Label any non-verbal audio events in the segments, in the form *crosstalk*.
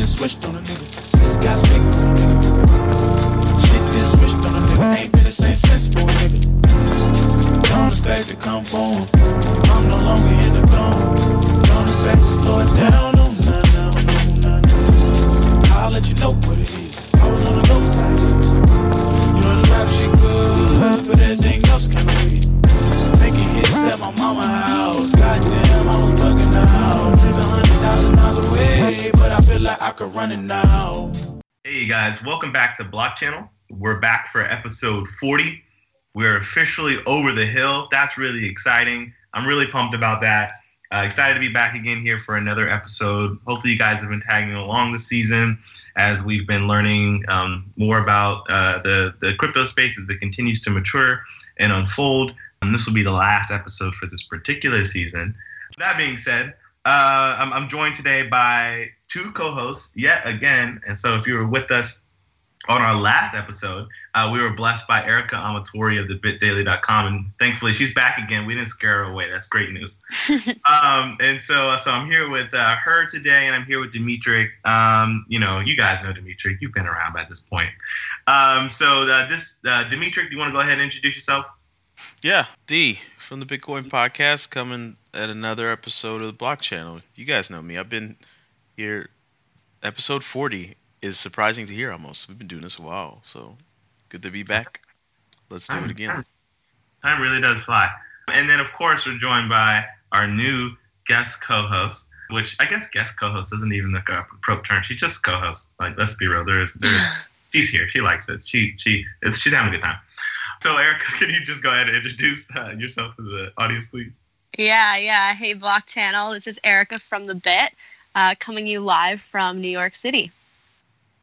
done switched on a nigga. Since got sick on a nigga. Shit done switched on a nigga. Ain't been the same since a nigga. Don't expect to come home. I'm no longer welcome back to Block Channel. We're back for episode 40. We're officially over the hill. That's really exciting. I'm really pumped about that. Uh, excited to be back again here for another episode. Hopefully, you guys have been tagging along this season as we've been learning um, more about uh, the, the crypto space as it continues to mature and unfold. And this will be the last episode for this particular season. That being said, uh, I'm, I'm joined today by two co-hosts yet again. And so, if you were with us on our last episode, uh, we were blessed by Erica Amatori of the BitDaily.com, and thankfully she's back again. We didn't scare her away. That's great news. *laughs* um, and so, so I'm here with uh, her today, and I'm here with Dimitri. Um, you know, you guys know Dimitri. You've been around by this point. Um, so, uh, this uh, Dimitri, do you want to go ahead and introduce yourself? Yeah, D from the Bitcoin Podcast coming at another episode of the Block Channel. You guys know me. I've been here. Episode 40 is surprising to hear almost. We've been doing this a while, so good to be back. Let's do it again. Time really does fly. And then, of course, we're joined by our new guest co-host, which I guess guest co-host isn't even the appropriate term. She's just co-host. Like, let's be real. There is, there is. *laughs* she's here. She likes it. She, she, it's, she's having a good time. So, Erica, *laughs* can you just go ahead and introduce uh, yourself to the audience, please? Yeah, yeah. Hey, Block Channel. This is Erica from The Bit, uh, coming you live from New York City.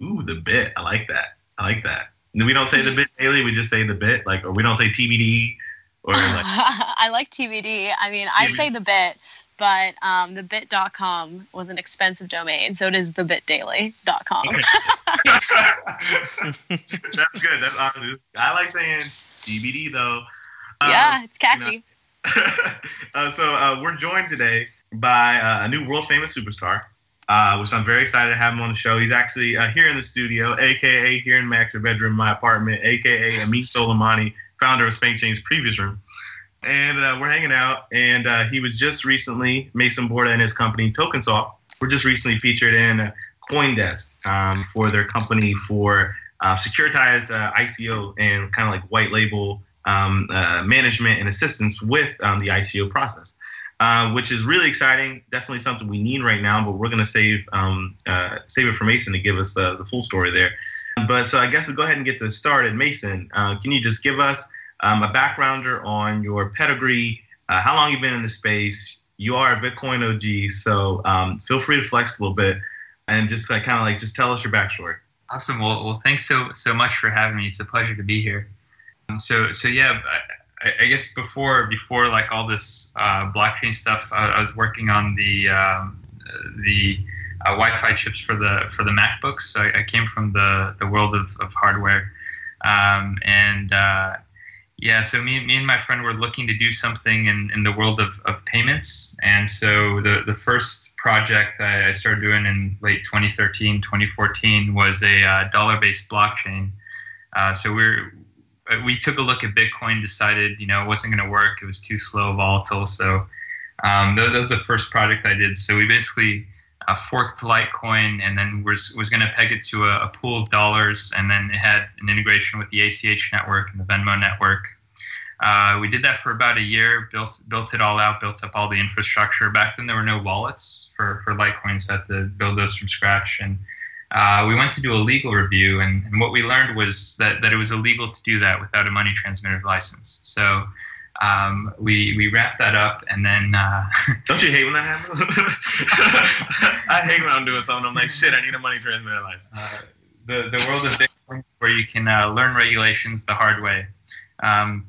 Ooh, The Bit. I like that. I like that. We don't say The Bit daily. We just say The Bit. Like, or we don't say TBD. Or *laughs* like. I like TBD. I mean, I say The Bit, but um, the bit.com was an expensive domain, so it is thebitdaily.com. Okay. *laughs* *laughs* That's good. That's honest. I like saying TBD though. yeah, it's catchy. You know. uh, so uh, we're joined today by uh, a new world famous superstar, uh, which I'm very excited to have him on the show. He's actually uh, here in the studio, aka here in my extra bedroom, my apartment, aka Amit Soleimani, founder of Spank Chain's previous room. And uh, we're hanging out, and he was just recently Mason Borda and his company TokenSoft were just recently featured in CoinDesk um, for their company for uh, securitized uh, ICO and kind of like white label um, uh, management and assistance with um, the ICO process, uh, which is really exciting. Definitely something we need right now, but we're going to save um, uh, save information to give us the, the full story there. But so I guess we'll go ahead and get this started. Mason, uh, can you just give us um, a backgrounder on your pedigree, how long you've been in the space? You are a Bitcoin OG, so um, feel free to flex a little bit and just like kind of like just tell us your backstory. Awesome. Well, well, thanks so so much for having me. It's a pleasure to be here. Um, so so yeah, I, I, guess before before like all this uh, blockchain stuff, I, I, was working on the um, the uh, Wi-Fi chips for the for the MacBooks. So I, I came from the the world of, of hardware, um, and uh, yeah, so me, me and my friend were looking to do something in, in the world of, of payments. And so the, the first project I, started doing in late 2013, 2014 was a uh, dollar based blockchain. Uh, so we're, we took a look at Bitcoin, decided, you know, it wasn't going to work. It was too slow, volatile. So um, that, that was the first project I did. So we basically uh, forked Litecoin and then was was going to peg it to a, a, pool of dollars, and then it had an integration with the ACH network and the Venmo network. Uh, we did that for about a year, built built it all out, built up all the infrastructure. Back then, there were no wallets for for Litecoin, so I had to build those from scratch. And uh, we went to do a legal review, and, and what we learned was that, that it was illegal to do that without a money transmitter license. So um, we we wrapped that up, and then. Uh, *laughs* Don't you hate when that happens? *laughs* I hate when I'm doing something. I'm like, shit, I need a money transmitter license. Uh, the the world is Bitcoin, where you can uh, learn regulations the hard way, um,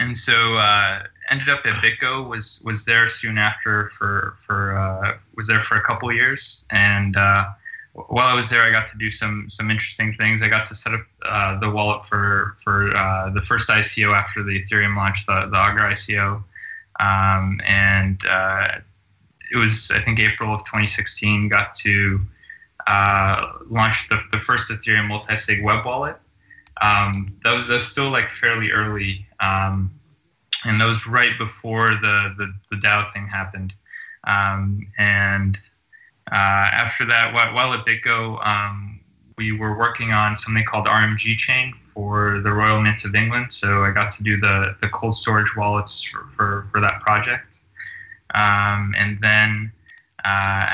and so uh, ended up at BitGo. Was was there soon after for for uh, was there for a couple years, and uh, while I was there, I got to do some some interesting things. I got to set up uh, the wallet for for uh, the first ICO after the Ethereum launch, the the Augur ICO, um, and uh, it was I think April of 2016. Got to uh, launched the, the first Ethereum multi-sig web wallet. Um, that was that was still like fairly early, um, and that was right before the the, the DAO thing happened. Um, and after that, while, while at BitGo, um, we were working on something called RMG Chain for the Royal Mint of England. So I got to do the the cold storage wallets for for, for that project. Um, and then uh,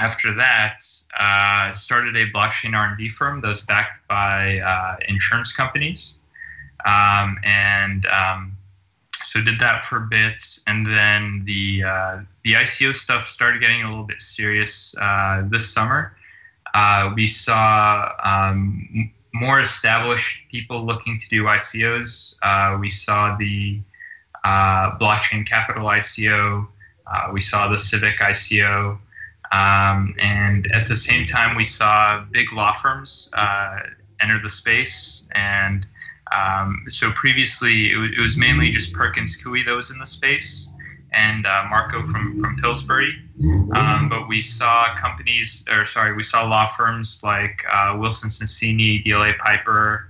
after that, uh, started a blockchain R&D firm that was backed by uh, insurance companies, um, and um, so did that for bits. And then the uh, the ICO stuff started getting a little bit serious uh, this summer. Uh, we saw um, more established people looking to do ICOs. we saw the blockchain capital ICO. we saw the Civic ICO. Um, and at the same time, we saw big law firms uh, enter the space. And um, so previously, it, it, was mainly just Perkins Coie that was in the space and uh, Marco from, from Pillsbury. Um, but we saw companies, or sorry, we saw law firms like uh, Wilson Sonsini, DLA Piper,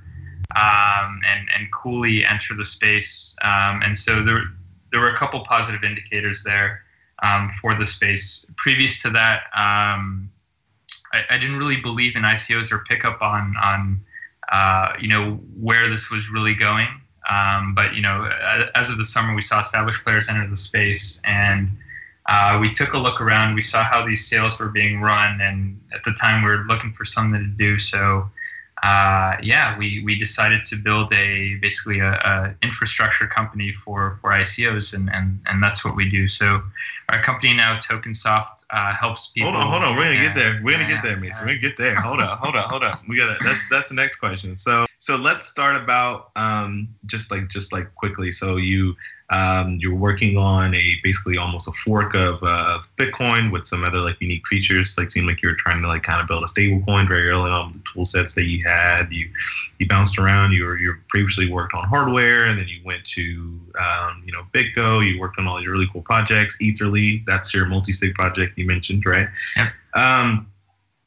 um, and, and Cooley enter the space. Um, and so there, there were a couple positive indicators there um, for the space. Previous to that, um, I, I, didn't really believe in ICOs or pick up on on uh, you know where this was really going. Um, but you know, as of the summer, we saw established players enter the space, and uh, we took a look around. We saw how these sales were being run, and at the time, we were looking for something to do. So uh, yeah, we, we decided to build a basically a, a, infrastructure company for, for ICOs, and, and, and that's what we do. So our company now, TokenSoft, uh, helps people. Hold on, hold on. We're gonna get there. We're gonna get there, Mason. We're gonna get there. Hold on, hold on, hold on. We gotta. That's that's the next question. So so let's start about um just like just like quickly. So you um, you're working on a basically almost a fork of uh, Bitcoin with some other like unique features. Like seemed like you were trying to like kind of build a stable coin very early on the tool sets that you had. You you bounced around. You were you previously worked on hardware, and then you went to um, you know BitGo. You worked on all your really cool projects. Etherly, that's your multi-sig project you mentioned, right? Yeah. Um,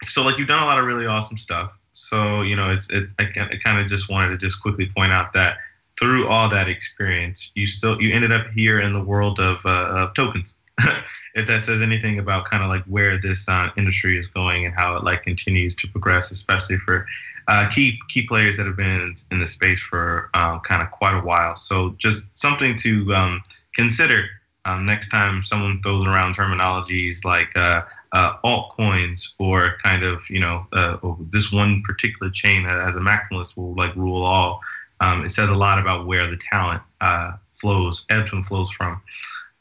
so like you've done a lot of really awesome stuff. So you know it's it. I, I kind of just wanted to just quickly point out that through all that experience, you still you ended up here in the world of, uh, of tokens. *laughs* if that says anything about kind of like where this uh, industry is going and how it like continues to progress, especially for uh, key key players that have been in, the space for uh, kind of quite a while. So just something to um, consider um, next time someone throws around terminologies like uh, uh, altcoins or kind of you know uh, this one particular chain as a maximalist will like rule all um, it says a lot about where the talent uh, flows, ebbs and flows from.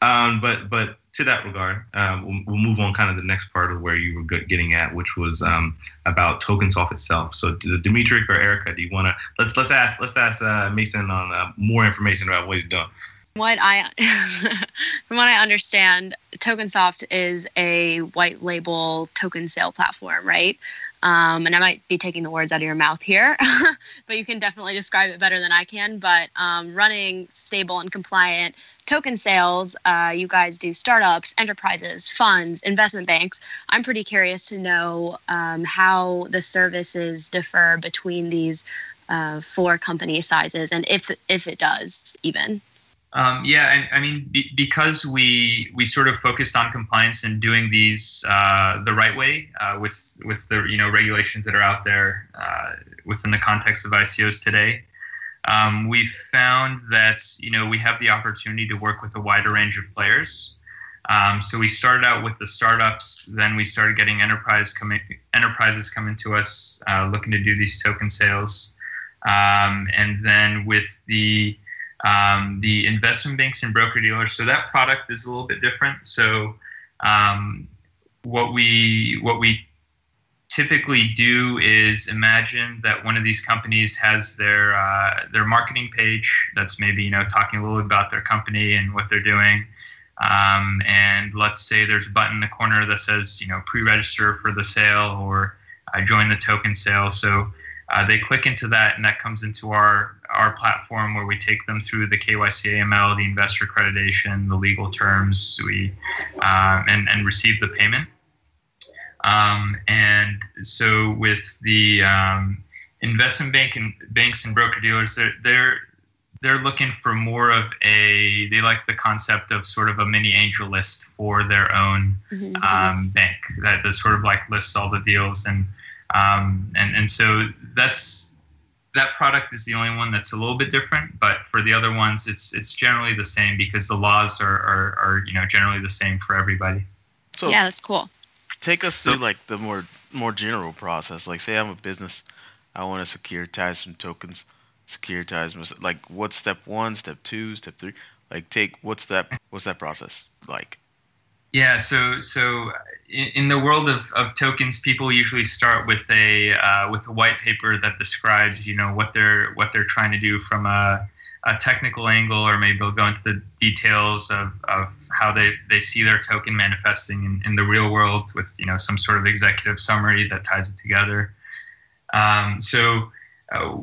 Um, but but to that regard, um, we'll, we'll, move on kind of the next part of where you were getting at, which was um, about TokenSoft itself. So Dimitri or Erica, do you want to let's let's ask let's ask uh, Mason on uh, more information about what he's doing. What I *laughs* from what I understand, TokenSoft is a white label token sale platform, right? Um, and I might be taking the words out of your mouth here, *laughs* but you can definitely describe it better than I can. But um, running stable and compliant token sales, uh, you guys do startups, enterprises, funds, investment banks. I'm pretty curious to know um, how the services differ between these uh, four company sizes, and if if it does even. Um, yeah, I, I mean, be, because we we sort of focused on compliance and doing these uh, the right way uh, with with the you know regulations that are out there uh, within the context of ICOs today, um, we found that you know we have the opportunity to work with a wider range of players. Um, so we started out with the startups, then we started getting enterprise coming enterprises coming to us uh, looking to do these token sales, um, and then with the um, the investment banks and broker dealers. So that product is a little bit different. So um, what we what we typically do is imagine that one of these companies has their uh, their marketing page that's maybe you know talking a little bit about their company and what they're doing. Um, and let's say there's a button in the corner that says you know pre-register for the sale or uh, join the token sale. So uh, they click into that, and that comes into our our platform where we take them through the KYC AML, the investor accreditation, the legal terms, we um, and and receive the payment. Um, and so with the um, investment bank and banks and broker dealers, they're, they're they're looking for more of a they like the concept of sort of a mini AngelList for their own Mhm. um, bank that, that sort of like lists all the deals and um, and and so that's that product is the only one that's a little bit different but for the other ones it's it's generally the same because the laws are are, are you know generally the same for everybody So yeah, that's cool. take us So- through like the more more general process. Like, say I'm a business, I want to securitize some tokens. Securitize, my- like, what's step one, step two, step three? Like, take what's that? What's that process like? Yeah, so so in, the world of, of tokens, people usually start with a uh, with a white paper that describes you know what they're what they're trying to do from a, a technical angle, or maybe they'll go into the details of, of how they, they see their token manifesting in, in the real world with you know some sort of executive summary that ties it together. Um, so uh,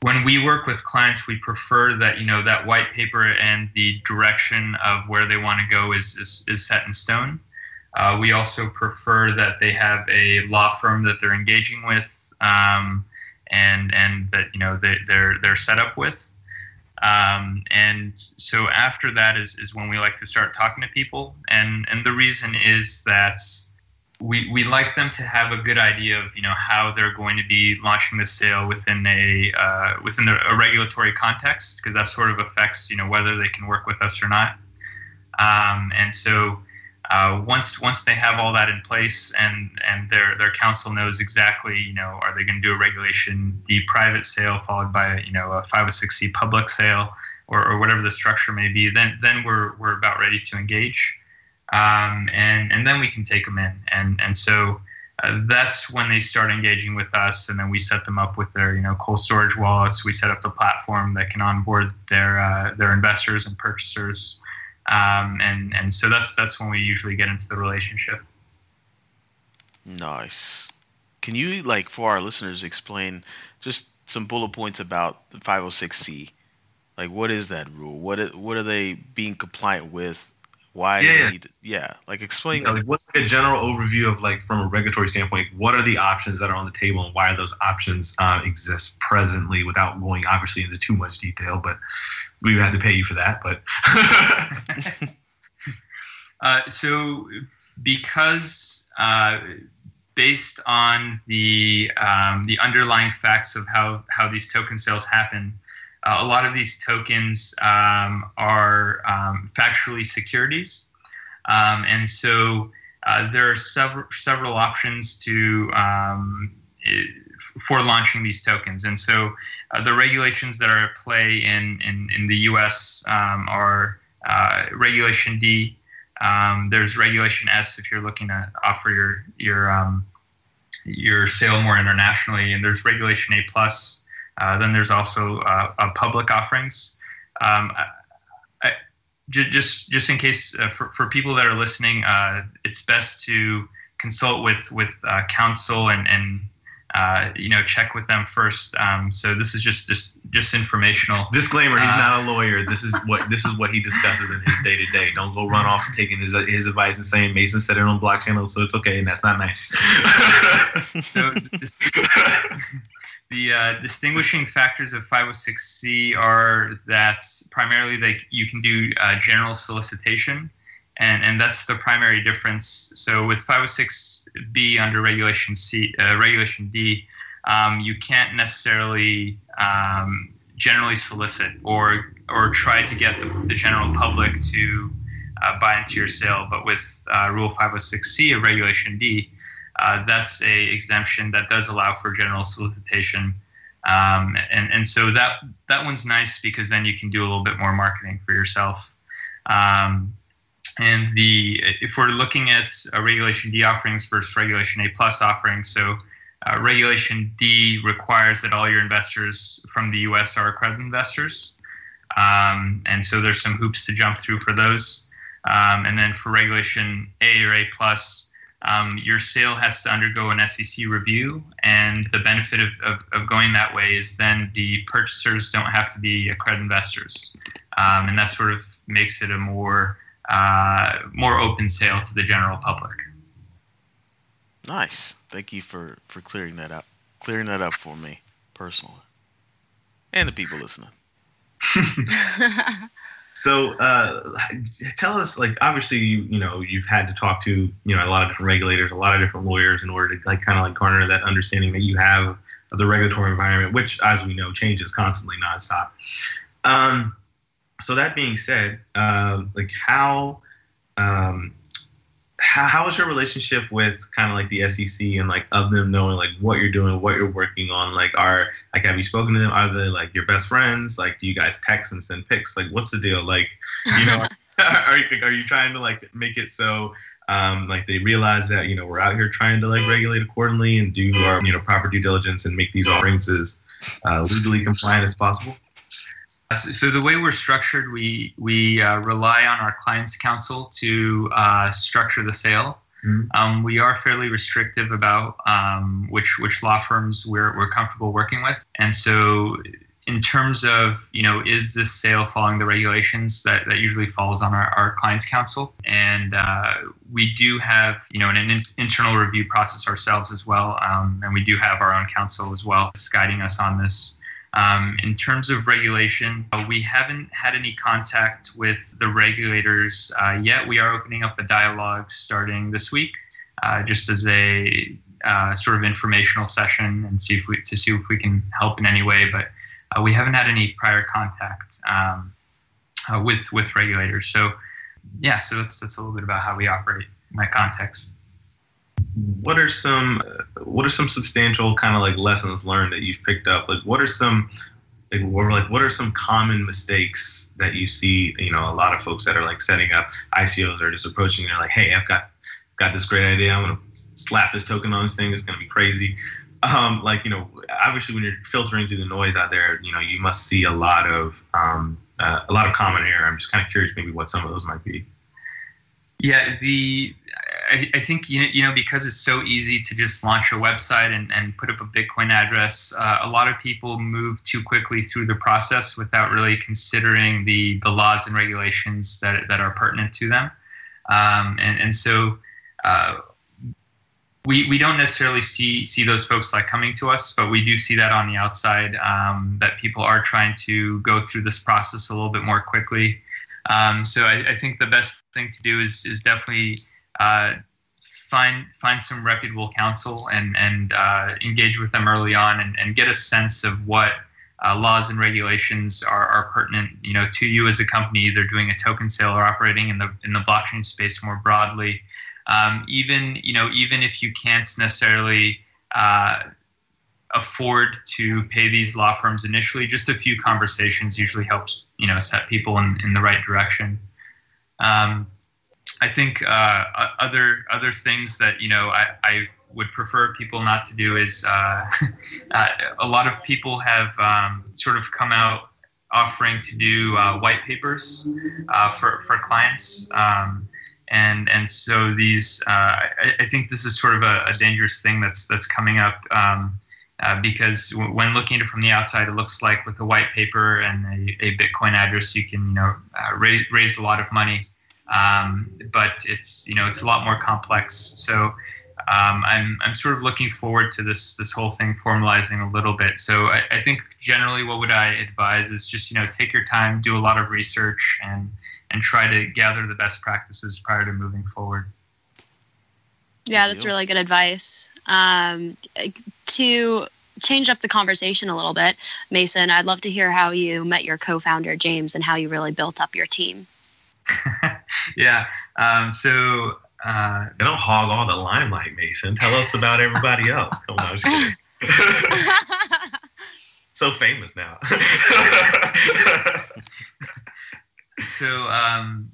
when we work with clients, we prefer that you know that white paper and the direction of where they want to go is is, is set in stone. Uh, we also prefer that they have a law firm that they're engaging with, um, and and that you know they, they're they're set up with. Um, and so after that is, is when we like to start talking to people, and and the reason is that we, we like them to have a good idea of you know how they're going to be launching the sale within a uh, within a, regulatory context because that sort of affects you know whether they can work with us or not. Um, and so uh, once once they have all that in place and and their their counsel knows exactly you know are they going to do a regulation D private sale followed by you know a 506c public sale or, or whatever the structure may be then then we're we're about ready to engage. Um, and and then we can take them in. And and so uh, that's when they start engaging with us and then we set them up with their you know cold storage wallets. We set up the platform that can onboard their uh, their investors and purchasers um, and and so that's that's when we usually get into the relationship Nice. Can you like for our listeners explain just some bullet points about the 506c? Like, what is that rule? What what are they being compliant with? Why? Yeah, yeah. need yeah. Like, explain. Know, like what's a general overview of like from a regulatory standpoint what are the options that are on the table and why those options uh, exist presently without going obviously into too much detail but we would have to pay you for that but *laughs* Uh, so, because uh, based on the um, the underlying facts of how how these token sales happen, uh, a lot of these tokens um, are um, factually securities, um, and so uh, there are several several options to um, i- for launching these tokens, and so uh, the regulations that are at play in in, in the U.S. Um, are uh, Regulation D. Um, there's Regulation S if you're looking to offer your your um, your sale more internationally, and there's Regulation A plus. Uh, then there's also uh, uh, public offerings. Um, I, I, just just in case uh, for, for people that are listening, it's best to consult with with uh, counsel and and uh, you know check with them first. Um, so this is just just just informational. disclaimer he's Uh, not a lawyer this is what this is what he discusses in his day to day don't go run off taking his his advice and saying mason said it on block channel so it's okay and that's not nice *laughs* *laughs* So this- the uh, distinguishing factors of 506c are that primarily they, you can do uh, general solicitation, and, and that's the primary difference. So with 506b under Regulation C, uh, Regulation D, um, you can't necessarily um, generally solicit or or try to get the, the general public to uh, buy into your sale. But with uh, Rule 506c of Regulation D, uh, that's a exemption that does allow for general solicitation. Um, and, and so that that one's nice because then you can do a little bit more marketing for yourself. Um, and the if we're looking at uh, Regulation D offerings versus Regulation A plus offerings, so uh, Regulation D requires that all your investors from the U.S. are accredited investors, um, and so there's some hoops to jump through for those. Um, and then for Regulation A or A plus, um, your sale has to undergo an SEC review, and the benefit of, of, of going that way is then the purchasers don't have to be accredited investors, um, and that sort of makes it a more uh, more open sale to the general public. Nice. Thank you for for clearing that up. Clearing that up for me personally, and the people listening. *laughs* *laughs* So, uh, tell us, like, obviously, you you know, you've had to talk to you know a lot of different regulators, a lot of different lawyers, in order to like kind of like garner that understanding that you have of the regulatory environment, which, as we know, changes constantly, nonstop. Um, so that being said, uh, like, how um, how, how is your relationship with kind of like the SEC and like of them knowing like what you're doing, what you're working on? Like, are like have you spoken to them? Are they like your best friends? Like, do you guys text and send pics? Like, what's the deal? Like, you know, *laughs* *laughs* are you are you trying to like make it so um, like they realize that you know we're out here trying to like regulate accordingly and do our you know proper due diligence and make these offerings as uh, legally compliant as possible? So the way we're structured, we we uh, rely on our clients' counsel to uh, structure the sale. Mhm. Um, we are fairly restrictive about um, which which law firms we're we're comfortable working with, and so in terms of you know is this sale following the regulations that, that usually falls on our, our clients counsel? And uh, we do have you know an, in- internal review process ourselves as well. Um, and we do have our own counsel as well that's guiding us on this um, in terms of regulation, uh, we haven't had any contact with the regulators uh, yet. We are opening up a dialogue starting this week, uh, just as a uh, sort of informational session and see if we to see if we can help in any way. But uh, we haven't had any prior contact um, uh, with with regulators. So yeah, so that's that's a little bit about how we operate in that context. What are some what are some substantial kind of like lessons learned that you've picked up? Like what are some like what, like what are some common mistakes that you see you know a lot of folks that are like setting up ICOs are just approaching and they're like hey I've got got this great idea I'm gonna slap this token on this thing it's gonna be crazy. Um, like you know obviously when you're filtering through the noise out there you know you must see a lot of um, uh, a lot of common error. I'm just kind of curious maybe what some of those might be Yeah, the I, I think you know, you know because it's so easy to just launch a website and, and put up a Bitcoin address. Uh, a lot of people move too quickly through the process without really considering the the laws and regulations that that are pertinent to them, um, and and so. Uh, we, we don't necessarily see see those folks like coming to us, but we do see that on the outside um, that people are trying to go through this process a little bit more quickly. Um, so I, I think the best thing to do is is definitely uh, find find some reputable counsel and and uh, engage with them early on and, and get a sense of what uh, laws and regulations are, are pertinent you know to you as a company either doing a token sale or operating in the in the blockchain space more broadly. Um, even you know even if you can't necessarily uh, afford to pay these law firms initially, just a few conversations usually helps you know set people in, in the right direction. Um, I think uh, other other things that you know I, I would prefer people not to do is uh, *laughs* uh, a lot of people have um, sort of come out offering to do uh, white papers uh, for for clients. Um, and and so these uh, I, I think this is sort of a, a dangerous thing that's that's coming up um, uh, because w- when looking at it from the outside, it looks like with a white paper and a, a Bitcoin address, you can you know uh, raise raise a lot of money. Um, but it's you know it's a lot more complex. So um, I'm I'm sort of looking forward to this this whole thing formalizing a little bit. So I, I think generally, what would I advise is just you know take your time, do a lot of research, and and try to gather the best practices prior to moving forward. Yeah, that's really good advice. Um, to change up the conversation a little bit, Mason, I'd love to hear how you met your co-founder James and how you really built up your team. *laughs* yeah. Um, so uh, They don't hog all the limelight, Mason. Tell us about everybody else. Come on, I'm kidding. *laughs* so famous now. *laughs* so um,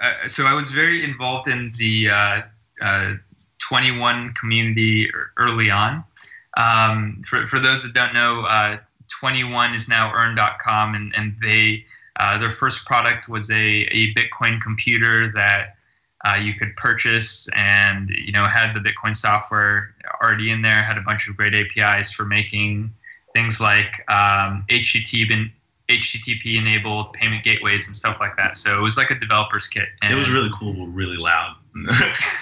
uh, so I was very involved in the uh, 21 community early on. Um, for, for those that don't know, uh, 21 is now earn.com, and, and they uh, their first product was a, a Bitcoin computer that uh, you could purchase and you know had the Bitcoin software already in there, had a bunch of great APIs for making things like um, HTTP and HTTP enabled payment gateways and stuff like that. So it was like a developer's kit. And it was really cool, really loud. *laughs*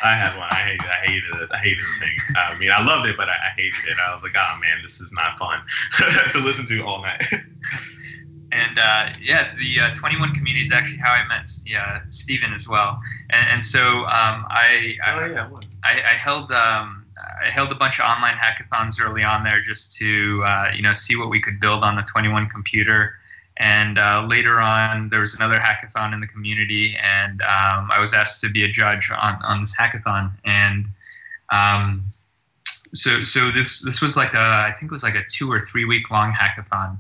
I had one. I hated. I hated it. I hated the thing. I mean, I loved it, but I, I hated it. I was like, oh man, this is not fun *laughs* to listen to all night. *laughs* and uh, yeah, the uh, 21 community is actually how I met yeah, Stephen as well. And, and so um, I, I, oh yeah. I, I held um, I held a bunch of online hackathons early on there just to uh, you know see what we could build on the 21 computer. And uh, later on, there was another hackathon in the community, and um, I was asked to be a judge on, on this hackathon. And um, so so this this was like a I think it was like a two or three week long hackathon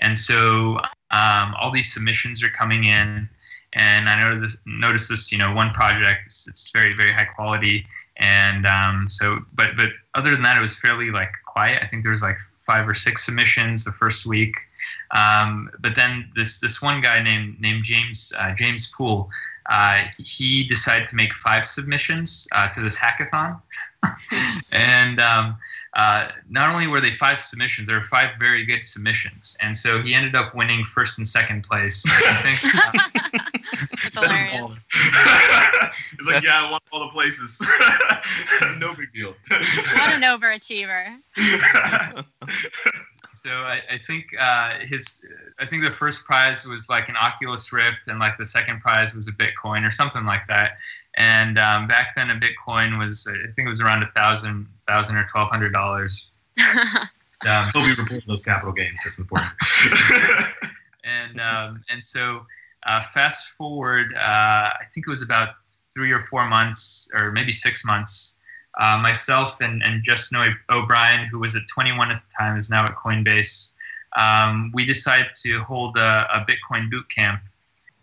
and so um, all these submissions are coming in, and I this, noticed this, you know, one project, it's, it's very, very high quality. And um, so, but, but other than that, it was fairly like quiet. I think there was like five or six submissions the first week. Um, but then this, this one guy named, named James, uh, James Poole, uh, he decided to make five submissions uh, to this hackathon. *laughs* and um, uh, not only were they five submissions, there were five very good submissions, and so he ended up winning first and second place. I think. *laughs* *laughs* That's hilarious. He's like, yeah, I won all the places. no big deal. What an overachiever. So I, I think uh, his, I think the first prize was like an Oculus Rift, and like the second prize was a Bitcoin or something like that. And um, back then, a Bitcoin was, I think it was around a thousand, thousand or twelve hundred dollars. *laughs* um, He'll be reporting those capital gains. That's important. *laughs* and um, and so uh, fast forward, uh, I think it was about three or four months, or maybe six months. Uh, myself and, and Justin O'Brien, who was at 21 at the time, is now at Coinbase. Um, we decided to hold a, a Bitcoin boot camp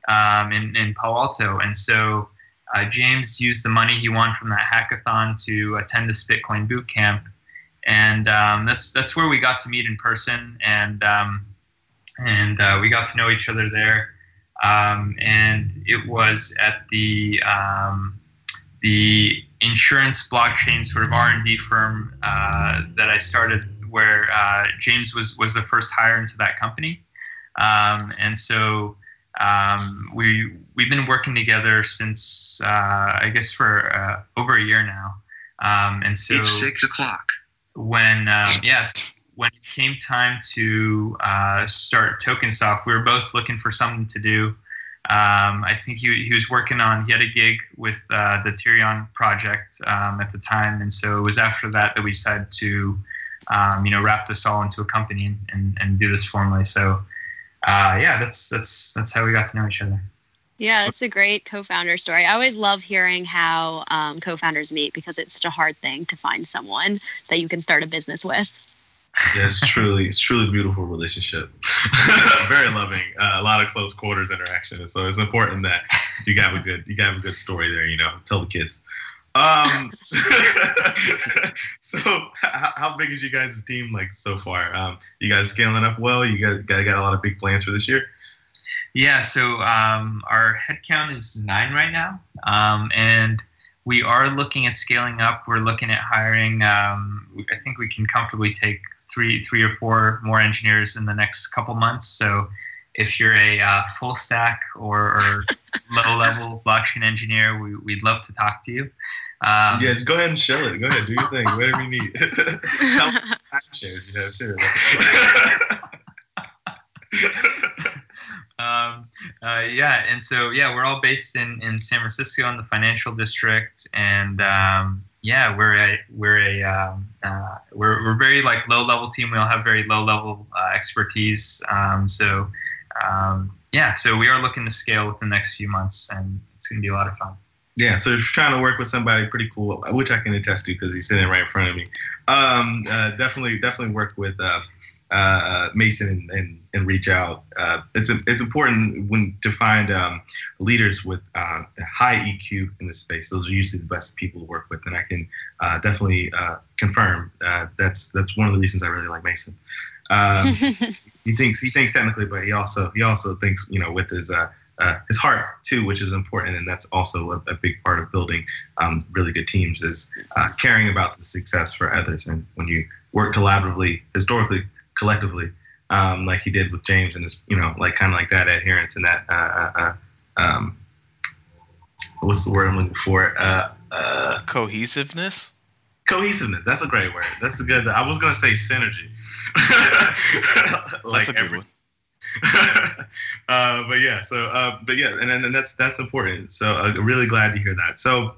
um, in, in Palo Alto. And so uh, James used the money he won from that hackathon to attend this Bitcoin boot camp. And um, that's, that's where we got to meet in person. And, um, and uh, we got to know each other there. Um, and it was at the, um, the insurance blockchain sort of R&D firm uh, that I started where uh, James was was the first hire into that company, um, and so um, we we've been working together since uh, I guess for uh, over a year now, um, and so it's six o'clock. When um, yes, when it came time to uh, start TokenSoft, we were both looking for something to do. Um, I think he, he was working on, had a gig with uh, the Tierion project um, at the time. And so it was after that that we decided to um, you know, wrap this all into a company and, and, and do this formally. So, uh, yeah, that's that's that's how we got to know each other. Yeah, it's a great co-founder story. I always love hearing how um, co-founders meet because it's such a hard thing to find someone that you can start a business with. Yeah, it's truly it's truly beautiful relationship. *laughs* Very loving. Uh, a lot of close quarters interaction. So it's important that you have a good you have a good story there. You know, tell the kids. Um, *laughs* so how, how, big is you guys' team like so far? Um, you guys scaling up well? You guys got, got a lot of big plans for this year? Yeah, so um, our headcount is nine right now, um, and we are looking at scaling up. We're looking at hiring. Um, I think we can comfortably take three, three or four more engineers in the next couple months. So if you're a uh, full stack or, or *laughs* low level blockchain engineer, we, would love to talk to you. Um, yeah, just go ahead and show it. Go ahead, do your thing, whatever you need. shares you have too. um, uh, yeah, and so yeah, we're all based in, in San Francisco in the financial district, and um, yeah, we're a we're a um, uh, we're we're very like low level team. We all have very low level uh, expertise. Um, so um, yeah, so we are looking to scale within the next few months, and it's going to be a lot of fun. Yeah, so if you're trying to work with somebody pretty cool, which I can attest to because he's sitting right in front of me, um, uh, definitely definitely work with uh, uh, Mason and, and, and, reach out. Uh, it's it's important when to find um, leaders with uh, high EQ in the space. Those are usually the best people to work with, and I can uh, definitely confirm that's that's one of the reasons I really like Mason. Um, *laughs* he thinks he thinks technically, but he also he also thinks you know with his uh, his heart too, which is important, and that's also a, a big part of building um, really good teams is uh, caring about the success for others. And when you work collaboratively, historically, collectively, um, like he did with James, and his, you know, like kind of like that adherence and that uh, uh, uh um, what's the word I'm looking for? Uh, uh, Cohesiveness. cohesiveness. That's a great word. That's a good. I was gonna say synergy. *laughs* That's a good every- one. *laughs* uh, but yeah, so uh, but yeah, and then that's that's important. So uh, really glad to hear that. So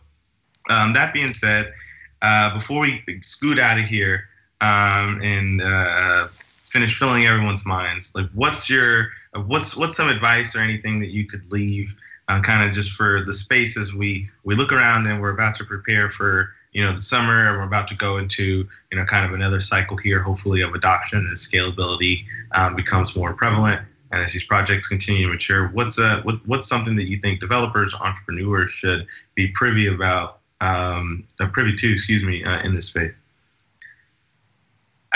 um, that being said, uh, before we scoot out of here um, and uh, finish filling everyone's minds, like what's your what's what's some advice or anything that you could leave, uh, kind of just for the space as we we look around and we're about to prepare for you know the summer and we're about to go into you know kind of another cycle here, hopefully of adoption and scalability um, becomes more prevalent. And as these projects continue to mature, what's uh, what, what's something that you think developers, entrepreneurs should be privy about, um, uh, privy to, excuse me, uh, in this space?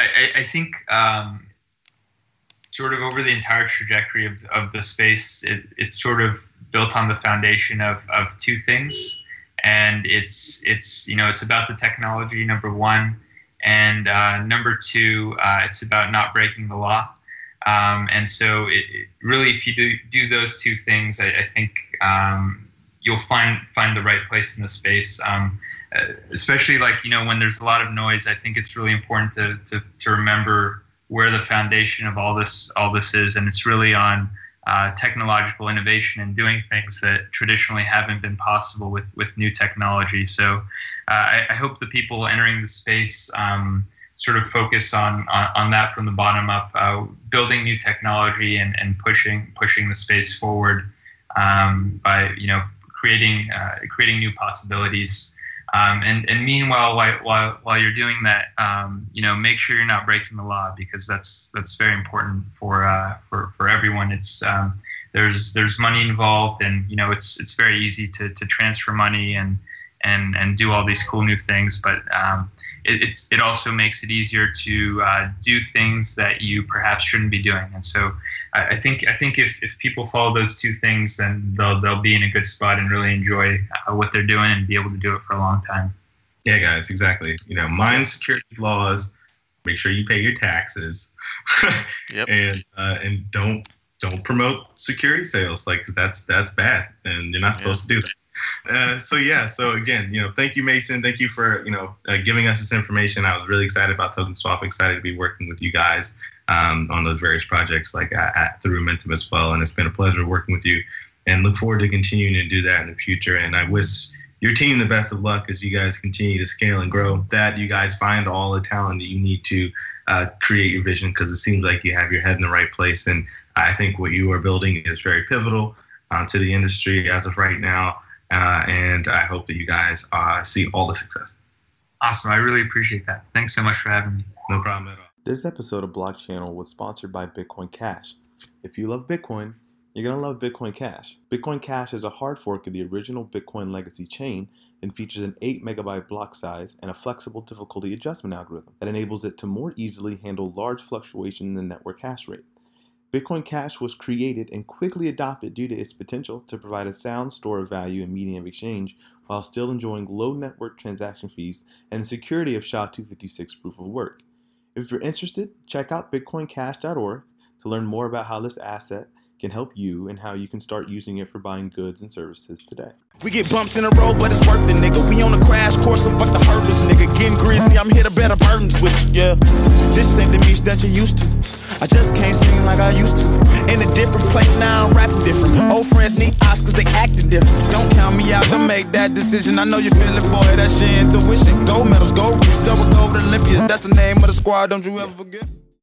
I, I, think um, sort of over the entire trajectory of, of the space, it, it's sort of built on the foundation of, of two things. And it's, it's, you know, it's about the technology, number one. And uh, number two, uh, it's about not breaking the law. Um, and so it, it really, if you do, do those two things, I, I think um, you'll find, find the right place in the space. Um, especially like you know when there's a lot of noise i think it's really important to, to, to remember where the foundation of all this all this is. And it's really on uh, technological innovation and doing things that traditionally haven't been possible with with new technology. So uh, I, I hope the people entering the space um, sort of focus on, on on that from the bottom up uh, building new technology and, and pushing pushing the space forward um, by you know creating uh, creating new possibilities um, and, and meanwhile, while, while, while you're doing that, um, you know, make sure you're not breaking the law because that's that's very important for uh, for, for everyone. It's um, there's there's money involved, and you know, it's it's very easy to, to transfer money and and and do all these cool new things, but um, it, it's it also makes it easier to uh, do things that you perhaps shouldn't be doing. And so, I, I think I think if, if people follow those two things, then they'll they'll be in a good spot and really enjoy uh, what they're doing and be able to do it for a long time. Yeah, guys, exactly. You know, mind security laws. Make sure you pay your taxes, *laughs* Yep. and uh, and don't don't promote security sales. Like that's that's bad, and you're not Yeah. supposed to do that. Uh, so yeah, so again, you know, thank you, Mason. Thank you for you know uh, giving us this information. I was really excited about TokenSoft. Excited to be working with you guys um, on those various projects, like at, at through Momentum as well. And it's been a pleasure working with you, and look forward to continuing to do that in the future. And I wish your team the best of luck as you guys continue to scale and grow. That you guys find all the talent that you need to uh, create your vision, because it seems like you have your head in the right place. And I think what you are building is very pivotal uh, to the industry as of right now. Uh, and I hope that you guys uh, see all the success. Awesome. I really appreciate that. Thanks so much for having me. No problem at all. This episode of Block Channel was sponsored by Bitcoin Cash. If you love Bitcoin, you're going to love Bitcoin Cash. Bitcoin Cash is a hard fork of the original Bitcoin legacy chain and features an 8 megabyte block size and a flexible difficulty adjustment algorithm that enables it to more easily handle large fluctuations in the network hash rate. Bitcoin Cash was created and quickly adopted due to its potential to provide a sound store of value and medium of exchange while still enjoying low network transaction fees and the security of SHA-256 proof of work. If you're interested, check out bitcoincash.org to learn more about how this asset can help you and how you can start using it for buying goods and services today. We get bumps in the road, but it's worth it, nigga. We on a crash course, so fuck the hurdles, nigga. Getting greasy, I'm here to better burdens with you, yeah. This ain't the beach that you used to. I just can't sing like I used to. In a different place now, I'm rapping different. Old friends need Oscars, they acting different. Don't count me out to make that decision. I know you feel it, boy. That shit intuition. Gold medals, gold rings, double gold Olympians. That's the name of the squad. Don't you ever forget.